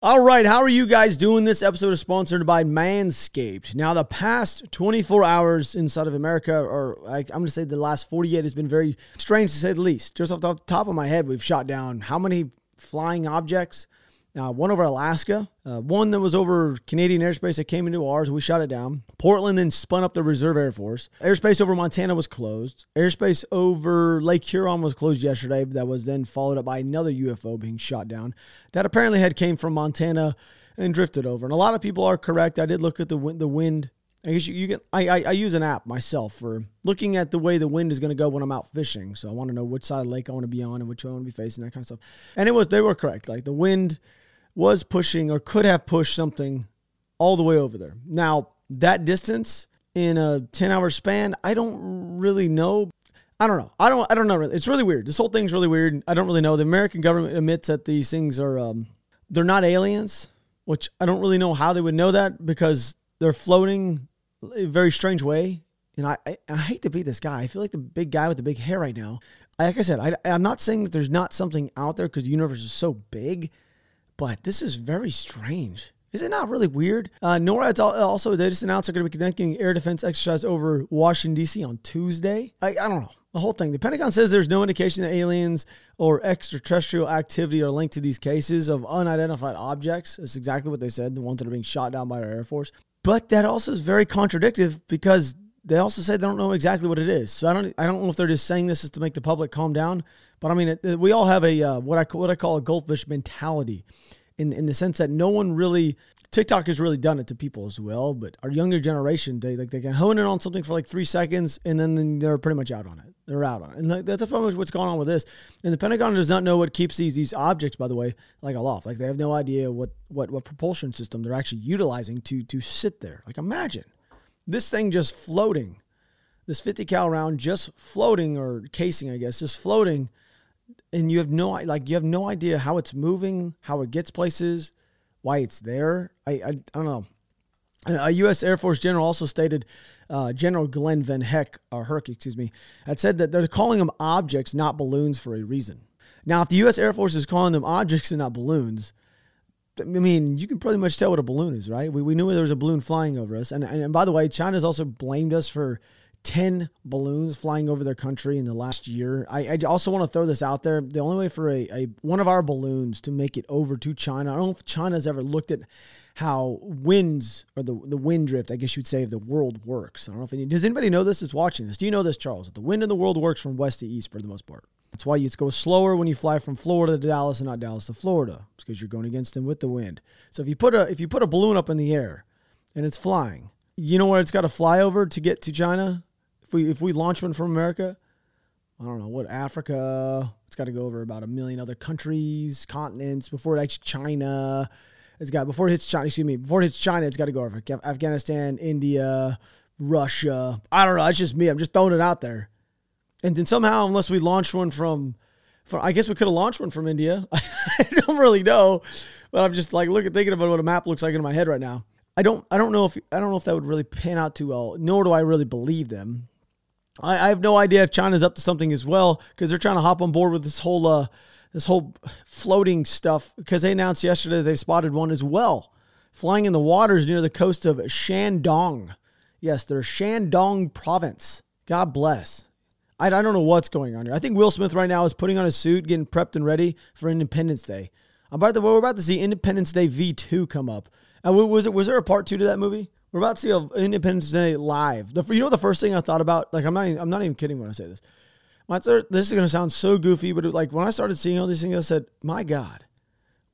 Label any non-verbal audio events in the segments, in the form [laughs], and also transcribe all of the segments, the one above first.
All right, how are you guys doing? This episode is sponsored by Manscaped. Now, the past 24 hours inside of America, or like, I'm going to say the last 48, has been very strange to say the least. Just off the top of my head, we've shot down how many flying objects? Uh, one over Alaska, uh, one that was over Canadian airspace that came into ours. We shot it down. Portland then spun up the Reserve Air Force. Airspace over Montana was closed. Airspace over Lake Huron was closed yesterday. That was then followed up by another UFO being shot down. That apparently had came from Montana and drifted over. And a lot of people are correct. I did look at the wind, the wind. I guess you, you can. I, I, I use an app myself for looking at the way the wind is going to go when I'm out fishing. So I want to know which side of the lake I want to be on and which way I want to be facing, that kind of stuff. And it was they were correct. Like the wind was pushing or could have pushed something all the way over there. Now, that distance in a 10 hour span, I don't really know. I don't know. I don't I don't know. It's really weird. This whole thing's really weird. I don't really know. The American government admits that these things are um, they're not aliens, which I don't really know how they would know that because they're floating a very strange way. And I, I, I hate to be this guy. I feel like the big guy with the big hair right now. Like I said, I, I'm not saying that there's not something out there because the universe is so big but this is very strange. Is it not really weird? Uh, NORAD's also, they just announced they're going to be conducting air defense exercise over Washington, D.C. on Tuesday. I, I don't know. The whole thing. The Pentagon says there's no indication that aliens or extraterrestrial activity are linked to these cases of unidentified objects. That's exactly what they said, the ones that are being shot down by our Air Force. But that also is very contradictory because they also say they don't know exactly what it is. So I don't I don't know if they're just saying this is to make the public calm down. But I mean, it, it, we all have a uh, what I what I call a goldfish mentality, in in the sense that no one really TikTok has really done it to people as well. But our younger generation, they like they can hone in on something for like three seconds and then they're pretty much out on it. They're out on it, and that's pretty much what's going on with this. And the Pentagon does not know what keeps these these objects, by the way, like aloft. Like they have no idea what what what propulsion system they're actually utilizing to to sit there. Like imagine this thing just floating, this 50 cal round just floating or casing, I guess, just floating and you have no like you have no idea how it's moving, how it gets places, why it's there. I I, I don't know. A U.S. Air Force general also stated, uh, General Glenn Van Heck, or Herc, excuse me, had said that they're calling them objects, not balloons, for a reason. Now, if the U.S. Air Force is calling them objects and not balloons, I mean, you can pretty much tell what a balloon is, right? We, we knew there was a balloon flying over us. And, and, and by the way, China's also blamed us for 10 balloons flying over their country in the last year. I, I also want to throw this out there. The only way for a, a one of our balloons to make it over to China, I don't know if China's ever looked at how winds or the, the wind drift, I guess you'd say, of the world works. I don't know if any, does anybody know this that's watching this? Do you know this, Charles? The wind in the world works from west to east for the most part. That's why you go slower when you fly from Florida to Dallas and not Dallas to Florida. It's because you're going against them with the wind. So if you put a if you put a balloon up in the air and it's flying, you know where it's got to fly over to get to China? If we if we launch one from America, I don't know what Africa. It's got to go over about a million other countries, continents before it actually China. It's got before it hits China. Excuse me. Before it hits China, it's got to go over Afghanistan, India, Russia. I don't know. It's just me. I'm just throwing it out there. And then somehow, unless we launch one from, from I guess we could have launched one from India. [laughs] I don't really know, but I'm just like looking, thinking about what a map looks like in my head right now. I don't, I don't know if I don't know if that would really pan out too well. Nor do I really believe them. I, I have no idea if China's up to something as well because they're trying to hop on board with this whole uh, this whole floating stuff because they announced yesterday they spotted one as well flying in the waters near the coast of Shandong. Yes, their Shandong province. God bless. I, I don't know what's going on here. I think Will Smith right now is putting on a suit, getting prepped and ready for Independence Day. About the, we're about to see Independence Day V2 come up. Uh, was was there a part two to that movie? We're about to see Independence Day live. The, you know the first thing I thought about? Like I'm not even, I'm not even kidding when I say this. My third, this is gonna sound so goofy, but it, like when I started seeing all these things, I said, "My God,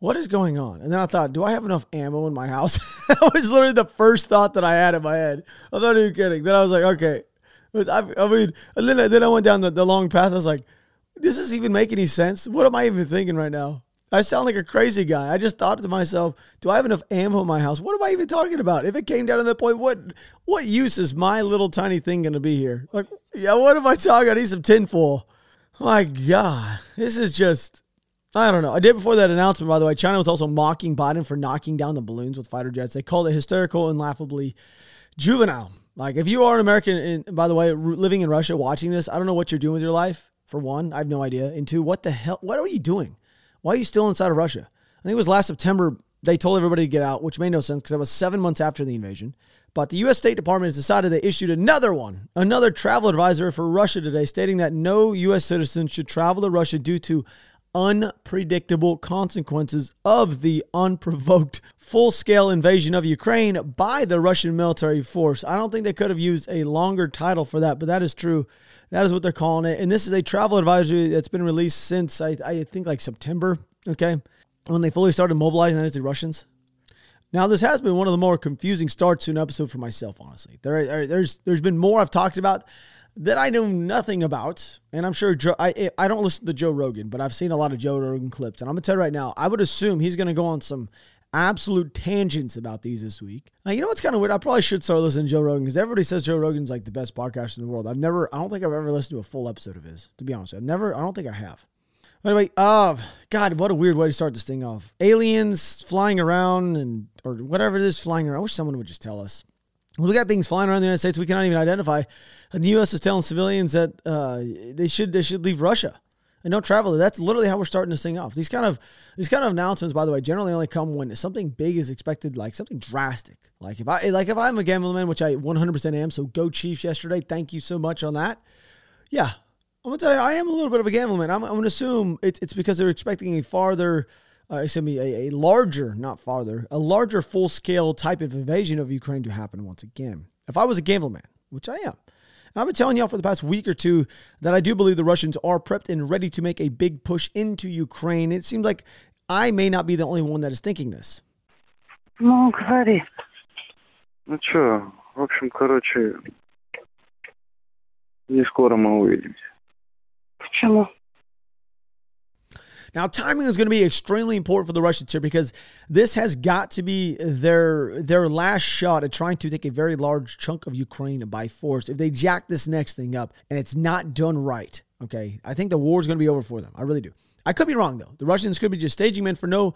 what is going on?" And then I thought, "Do I have enough ammo in my house?" [laughs] that was literally the first thought that I had in my head. I'm not even kidding. Then I was like, "Okay." I, I mean, and then, then I went down the, the long path. I was like, "This "Does this even make any sense? What am I even thinking right now?" I sound like a crazy guy. I just thought to myself, do I have enough ammo in my house? What am I even talking about? If it came down to that point, what what use is my little tiny thing going to be here? Like, yeah, what am I talking? I need some tinfoil. My God, this is just, I don't know. I did before that announcement, by the way, China was also mocking Biden for knocking down the balloons with fighter jets. They called it hysterical and laughably juvenile. Like, if you are an American, and by the way, living in Russia, watching this, I don't know what you're doing with your life. For one, I have no idea. And two, what the hell? What are you doing? Why are you still inside of Russia? I think it was last September. they told everybody to get out, which made no sense because that was seven months after the invasion. But the U.S. State Department has decided they issued another one, another travel advisor for Russia today, stating that no U.S. citizens should travel to Russia due to unpredictable consequences of the unprovoked full scale invasion of Ukraine by the Russian military force. I don't think they could have used a longer title for that, but that is true. That is what they're calling it. And this is a travel advisory that's been released since, I, I think, like September, okay, when they fully started mobilizing, that is the Russians. Now, this has been one of the more confusing starts to an episode for myself, honestly. There, there's, there's been more I've talked about that I know nothing about, and I'm sure Joe, I I don't listen to Joe Rogan, but I've seen a lot of Joe Rogan clips, and I'm gonna tell you right now, I would assume he's gonna go on some absolute tangents about these this week. Now, you know what's kind of weird? I probably should start listening to Joe Rogan because everybody says Joe Rogan's like the best podcast in the world. I've never, I don't think I've ever listened to a full episode of his. To be honest, I've never, I don't think I have. Anyway, uh, God, what a weird way to start this thing off. Aliens flying around and or whatever it is flying around. I wish someone would just tell us. We got things flying around the United States we cannot even identify. And the U.S. is telling civilians that uh, they should they should leave Russia and don't travel. That's literally how we're starting this thing off. These kind of these kind of announcements, by the way, generally only come when something big is expected, like something drastic. Like if I like if I'm a gambling man, which I 100% am. So go Chiefs yesterday. Thank you so much on that. Yeah, I'm gonna tell you, I am a little bit of a gambling I'm, I'm gonna assume it, it's because they're expecting a farther uh, excuse me, a, a larger, not farther, a larger full scale type of invasion of Ukraine to happen once again. If I was a gambler man, which I am, and I've been telling y'all for the past week or two that I do believe the Russians are prepped and ready to make a big push into Ukraine. It seems like I may not be the only one that is thinking this. Ну, говори. Ну что, в общем, короче, не скоро мы увидимся. Почему? Now, timing is going to be extremely important for the Russians here because this has got to be their their last shot at trying to take a very large chunk of Ukraine by force. If they jack this next thing up and it's not done right, okay, I think the war is going to be over for them. I really do. I could be wrong though. The Russians could be just staging men for no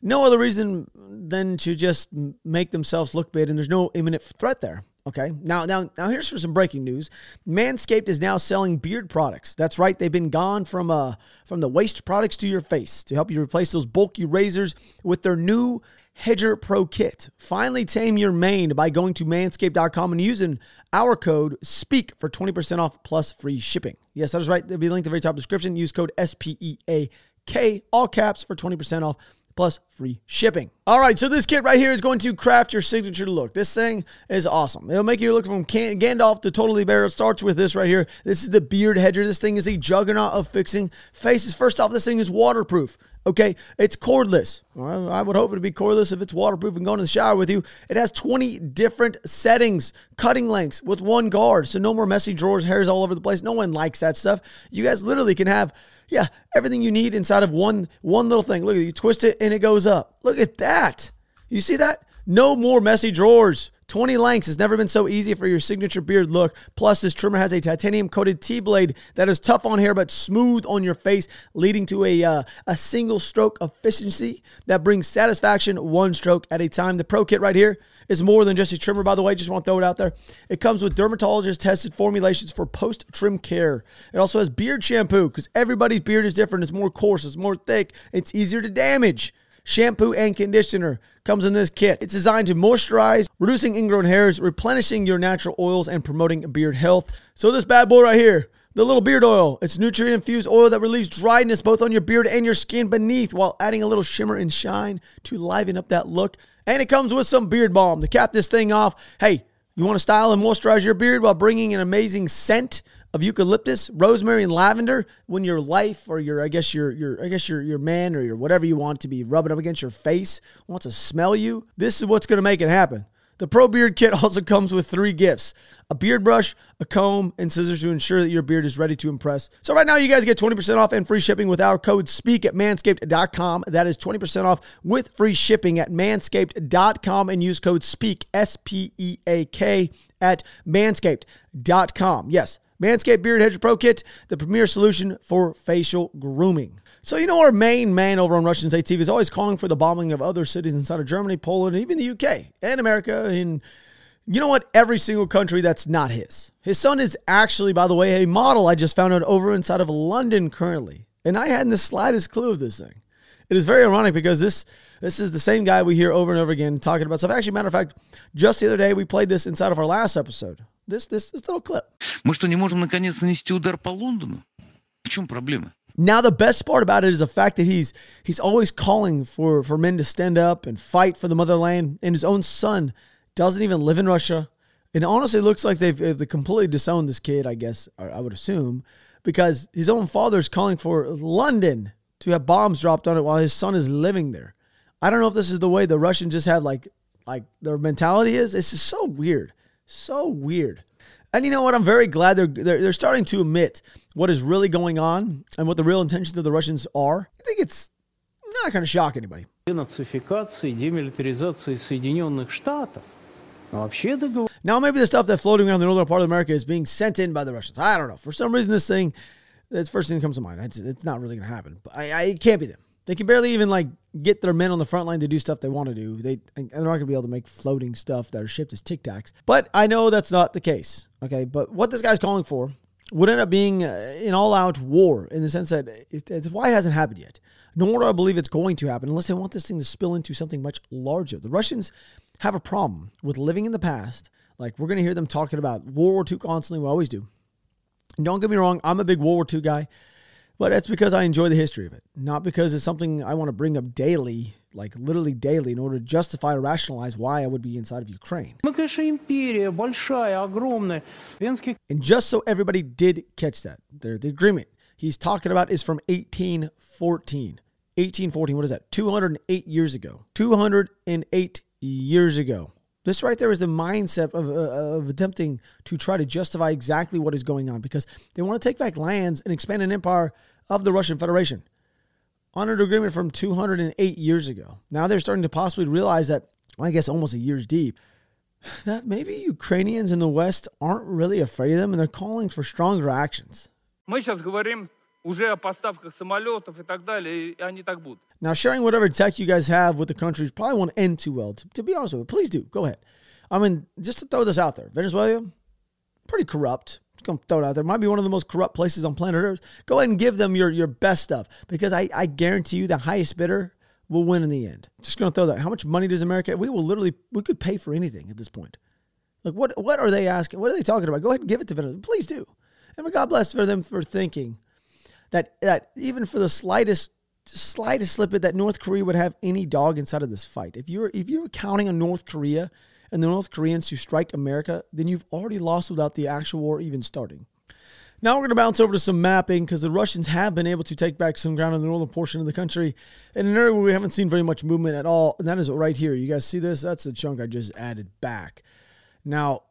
no other reason than to just make themselves look bad, and there's no imminent threat there. Okay. Now, now, now here's for some breaking news. Manscaped is now selling beard products. That's right. They've been gone from uh from the waste products to your face to help you replace those bulky razors with their new Hedger Pro Kit. Finally tame your mane by going to manscaped.com and using our code SPEAK for 20% off plus free shipping. Yes, that is right. There'll be a link in the very top description. Use code SPEAK, all caps for 20% off plus free shipping. All right, so this kit right here is going to craft your signature look. This thing is awesome. It'll make you look from Gandalf to totally bear. It starts with this right here. This is the beard hedger. This thing is a juggernaut of fixing faces. First off, this thing is waterproof. Okay, it's cordless. Well, I would hope it'd be cordless if it's waterproof and going to the shower with you. It has 20 different settings, cutting lengths with one guard. So no more messy drawers, hairs all over the place. No one likes that stuff. You guys literally can have yeah, everything you need inside of one one little thing. Look, at you twist it and it goes up. Look at that. You see that? No more messy drawers. 20 lengths has never been so easy for your signature beard look. Plus, this trimmer has a titanium coated T blade that is tough on hair but smooth on your face, leading to a, uh, a single stroke efficiency that brings satisfaction one stroke at a time. The Pro Kit right here is more than just a trimmer, by the way. Just want to throw it out there. It comes with dermatologist tested formulations for post trim care. It also has beard shampoo because everybody's beard is different. It's more coarse, it's more thick, it's easier to damage shampoo, and conditioner comes in this kit. It's designed to moisturize, reducing ingrown hairs, replenishing your natural oils, and promoting beard health. So this bad boy right here, the little beard oil. It's nutrient infused oil that relieves dryness both on your beard and your skin beneath while adding a little shimmer and shine to liven up that look. And it comes with some beard balm to cap this thing off. Hey, you want to style and moisturize your beard while bringing an amazing scent of eucalyptus, rosemary, and lavender when your life or your I guess your your I guess your your man or your whatever you want to be rubbing up against your face wants to smell you. This is what's going to make it happen. The Pro Beard Kit [laughs] also comes with three gifts a beard brush, a comb, and scissors to ensure that your beard is ready to impress. So, right now, you guys get 20% off and free shipping with our code SPEAK at manscaped.com. That is 20% off with free shipping at manscaped.com and use code SPEAK, S P E A K, at manscaped.com. Yes, Manscaped Beard Hedge Pro Kit, the premier solution for facial grooming. So, you know, our main man over on Russian State TV is always calling for the bombing of other cities inside of Germany, Poland, and even the UK and America. And you know what? Every single country that's not his. His son is actually, by the way, a model I just found out over inside of London currently. And I hadn't the slightest clue of this thing. it is very ironic because this this is the same guy we hear over and over again talking about stuff. Actually, matter of fact, just the other day we played this inside of our last episode This this this little clip. Мы что, не можем наконец нанести удар по Лондону? В чем проблема? Now the best part about it is the fact that he's he's always calling for for men to stand up and fight for the motherland, and his own son doesn't even live in Russia. It honestly looks like they've, they've completely disowned this kid. I guess I would assume because his own father's calling for London to have bombs dropped on it while his son is living there. I don't know if this is the way the Russians just have like like their mentality is. It's just so weird, so weird. And you know what? I'm very glad they're, they're they're starting to admit what is really going on and what the real intentions of the Russians are. I think it's not going to shock anybody. денацификации, демилитаризации Соединенных Штатов. Но вообще договор... Now maybe the stuff that's floating around the northern part of America is being sent in by the Russians. I don't know. For some reason, this thing, that's the first thing that comes to mind. It's, it's not really going to happen. But I, I, it can't be them. They can barely even like get their men on the front line to do stuff they want to do. They they're not going to be able to make floating stuff that are shipped as Tic Tacs. But I know that's not the case. Okay, but what this guy's calling for would end up being uh, an all-out war in the sense that it, it's why it hasn't happened yet. Nor do I believe it's going to happen unless they want this thing to spill into something much larger. The Russians have a problem with living in the past. Like we're going to hear them talking about World War II constantly. We always do. Don't get me wrong, I'm a big World War II guy. But that's because I enjoy the history of it, not because it's something I want to bring up daily, like literally daily, in order to justify or rationalize why I would be inside of Ukraine. And just so everybody did catch that, the, agreement he's talking about is from 1814. 1814, what is that? 208 years ago. 208 years ago. This right there is the mindset of, uh, of attempting to try to justify exactly what is going on because they want to take back lands and expand an empire of the Russian Federation. Under an agreement from 208 years ago. Now they're starting to possibly realize that, well, I guess almost a year's deep, [sighs] that maybe Ukrainians in the West aren't really afraid of them and they're calling for stronger actions. Мы сейчас говорим уже о поставках самолетов и так далее, и они так будут. Now, sharing whatever tech you guys have with the countries probably won't end too well. To, to be honest with you, please do. Go ahead. I mean, just to throw this out there, Venezuela, pretty corrupt. Just gonna throw it out there. Might be one of the most corrupt places on planet Earth. Go ahead and give them your, your best stuff because I, I guarantee you the highest bidder will win in the end. Just gonna throw that. How much money does America? We will literally we could pay for anything at this point. Like what what are they asking? What are they talking about? Go ahead and give it to Venezuela. Please do. And God bless for them for thinking that that even for the slightest slightest slippage that North Korea would have any dog inside of this fight. If you're if you're counting on North Korea and the North Koreans to strike America, then you've already lost without the actual war even starting. Now we're going to bounce over to some mapping because the Russians have been able to take back some ground in the northern portion of the country in an area where we haven't seen very much movement at all, and that is right here. You guys see this? That's the chunk I just added back. Now,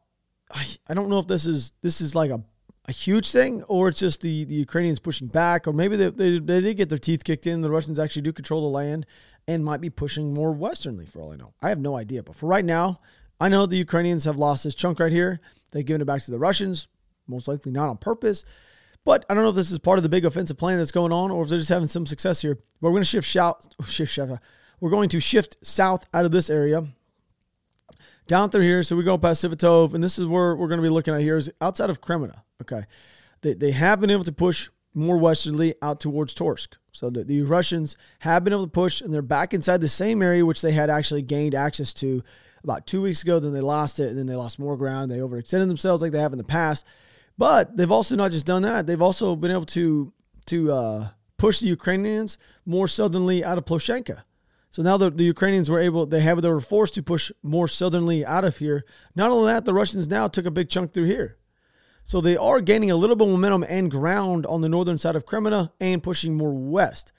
I, I don't know if this is this is like a a huge thing, or it's just the, the Ukrainians pushing back, or maybe they, they, they did get their teeth kicked in. The Russians actually do control the land and might be pushing more westernly, for all I know. I have no idea. But for right now, I know the Ukrainians have lost this chunk right here. They've given it back to the Russians, most likely not on purpose. But I don't know if this is part of the big offensive plan that's going on, or if they're just having some success here. But we're going to shift shout, shift, shift. We're going to shift south out of this area down through here. So we go past Svatove, and this is where we're going to be looking at here is outside of Kreminna. Okay. They, they have been able to push more westerly out towards Torske. So the, the Russians have been able to push, and they're back inside the same area which they had actually gained access to about two weeks ago. Then they lost it, and then they lost more ground. They overextended themselves like they have in the past. But they've also not just done that; they've also been able to to uh, push the Ukrainians more southernly out of Ploshchanka. So now the, the Ukrainians were able, they have, they were forced to push more southernly out of here. Not only that, the Russians now took a big chunk through here. So they are gaining a little bit of momentum and ground on the northern side of Kreminna and pushing more west.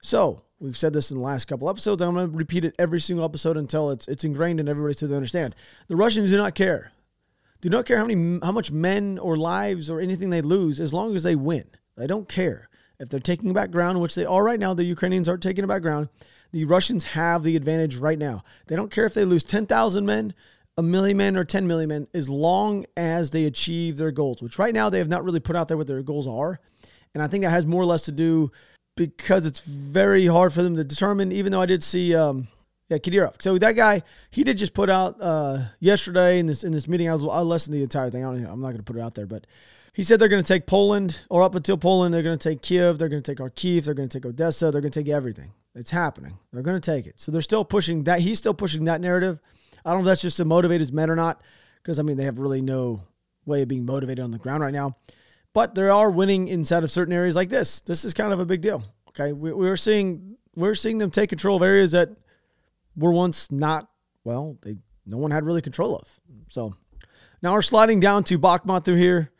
So we've said this in the last couple episodes. I'm going to repeat it every single episode until it's it's ingrained in everybody they understand. The Russians do not care. Do not care how many how much men or lives or anything they lose as long as they win. They don't care. If they're taking back ground, which they are right now, the Ukrainians are taking back ground. The Russians have the advantage right now. They don't care if they lose 10,000 men, a million men, or 10 million men, as long as they achieve their goals, which right now they have not really put out there what their goals are. And I think that has more or less to do because it's very hard for them to determine, even though I did see. Um, yeah, Kadyrov. So that guy, he did just put out uh, yesterday in this in this meeting. I was I listened to the entire thing. I I'm not going to put it out there, but he said they're going to take Poland, or up until Poland, they're going to take Kiev, they're going to take Kharkiv, they're going to take Odessa, they're going to take everything. It's happening. They're going to take it. So they're still pushing that. He's still pushing that narrative. I don't know if that's just to motivate his men or not, because I mean they have really no way of being motivated on the ground right now. But they are winning inside of certain areas like this. This is kind of a big deal. Okay, we, we're seeing we're seeing them take control of areas that were once not well. They no one had really control of. So now we're sliding down to Bakhmut through here.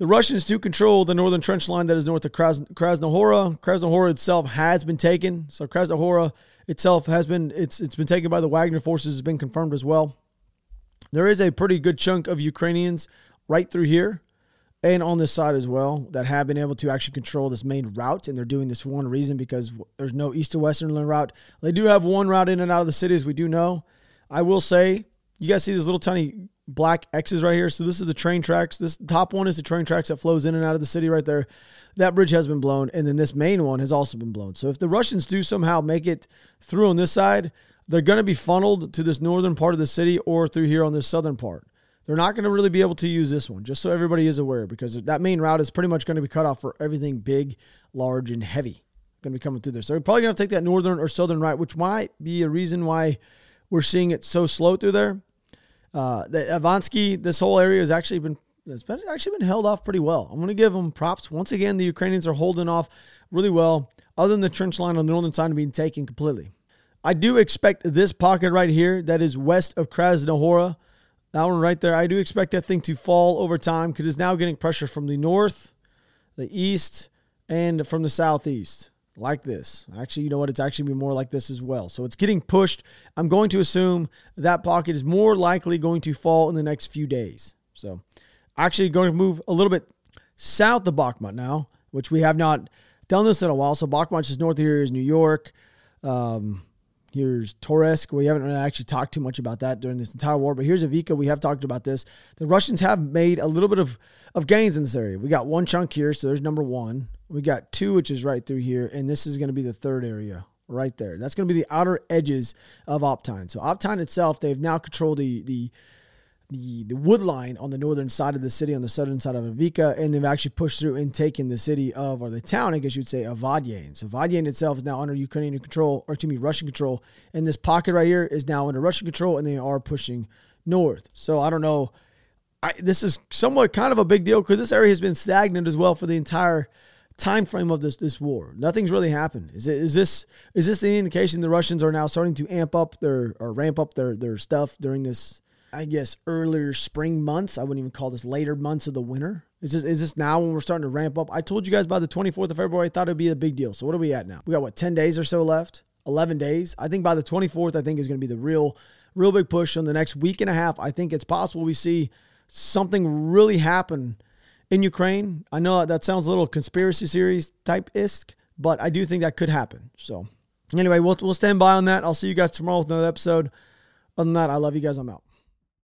The Russians do control the northern trench line that is north of Kras- Krasnohora. Krasnohora itself has been taken. So Krasnohora itself has been it's it's been taken by the Wagner forces. Has been confirmed as well. There is a pretty good chunk of Ukrainians right through here and on this side as well that have been able to actually control this main route. And they're doing this for one reason because there's no east to western route. They do have one route in and out of the cities, we do know. I will say, you guys see these little tiny black X's right here. So this is the train tracks. This top one is the train tracks that flows in and out of the city right there. That bridge has been blown, and then this main one has also been blown. So if the Russians do somehow make it through on this side, they're going to be funneled to this northern part of the city or through here on this southern part. They're not going to really be able to use this one, just so everybody is aware, because that main route is pretty much going to be cut off for everything big, large, and heavy. Going to be coming through there. So they're probably going to take that northern or southern right, which might be a reason why we're seeing it so slow through there. Uh, the Avansky, this whole area has actually been it's been actually been held off pretty well. I'm going to give them props. Once again, the Ukrainians are holding off really well, other than the trench line on the northern side being taken completely. I do expect this pocket right here that is west of Krasnohora, that one right there, I do expect that thing to fall over time because it's now getting pressure from the north, the east, and from the southeast like this. Actually, you know what? It's actually be more like this as well. So it's getting pushed. I'm going to assume that pocket is more likely going to fall in the next few days. So actually going to move a little bit south of Bakhmut now, which we have not done this in a while. So Bakhmut is north of here is New York. Um, Here's Toretsk. We haven't really actually talked too much about that during this entire war, but here's Avdiivka. We have talked about this. The Russians have made a little bit of, of gains in this area. We got one chunk here, so there's number one. We got two, which is right through here, and this is going to be the third area right there. That's going to be the outer edges of Opytne. So Opytne itself, they've now controlled the the the, the wood line on the northern side of the city, on the southern side of Avdiivka, and they've actually pushed through and taken the city of, or the town, I guess you'd say, of Vodiane. So Vodiane itself is now under Ukrainian control, or to me, Russian control. And this pocket right here is now under Russian control, and they are pushing north. So I don't know. I, this is somewhat kind of a big deal because this area has been stagnant as well for the entire time frame of this this war. Nothing's really happened. Is it is this is this the indication the Russians are now starting to amp up their or ramp up their their stuff during this I guess earlier spring months. I wouldn't even call this later months of the winter. Is this is this now when we're starting to ramp up? I told you guys by the 24th of February, I thought it'd be a big deal. So what are we at now? We got what 10 days or so left. 11 days. I think by the 24th, I think is going to be the real, real big push on the next week and a half. I think it's possible we see something really happen in Ukraine. I know that sounds a little conspiracy series type isk, but I do think that could happen. So anyway, we'll we'll stand by on that. I'll see you guys tomorrow with another episode. Other than that, I love you guys. I'm out.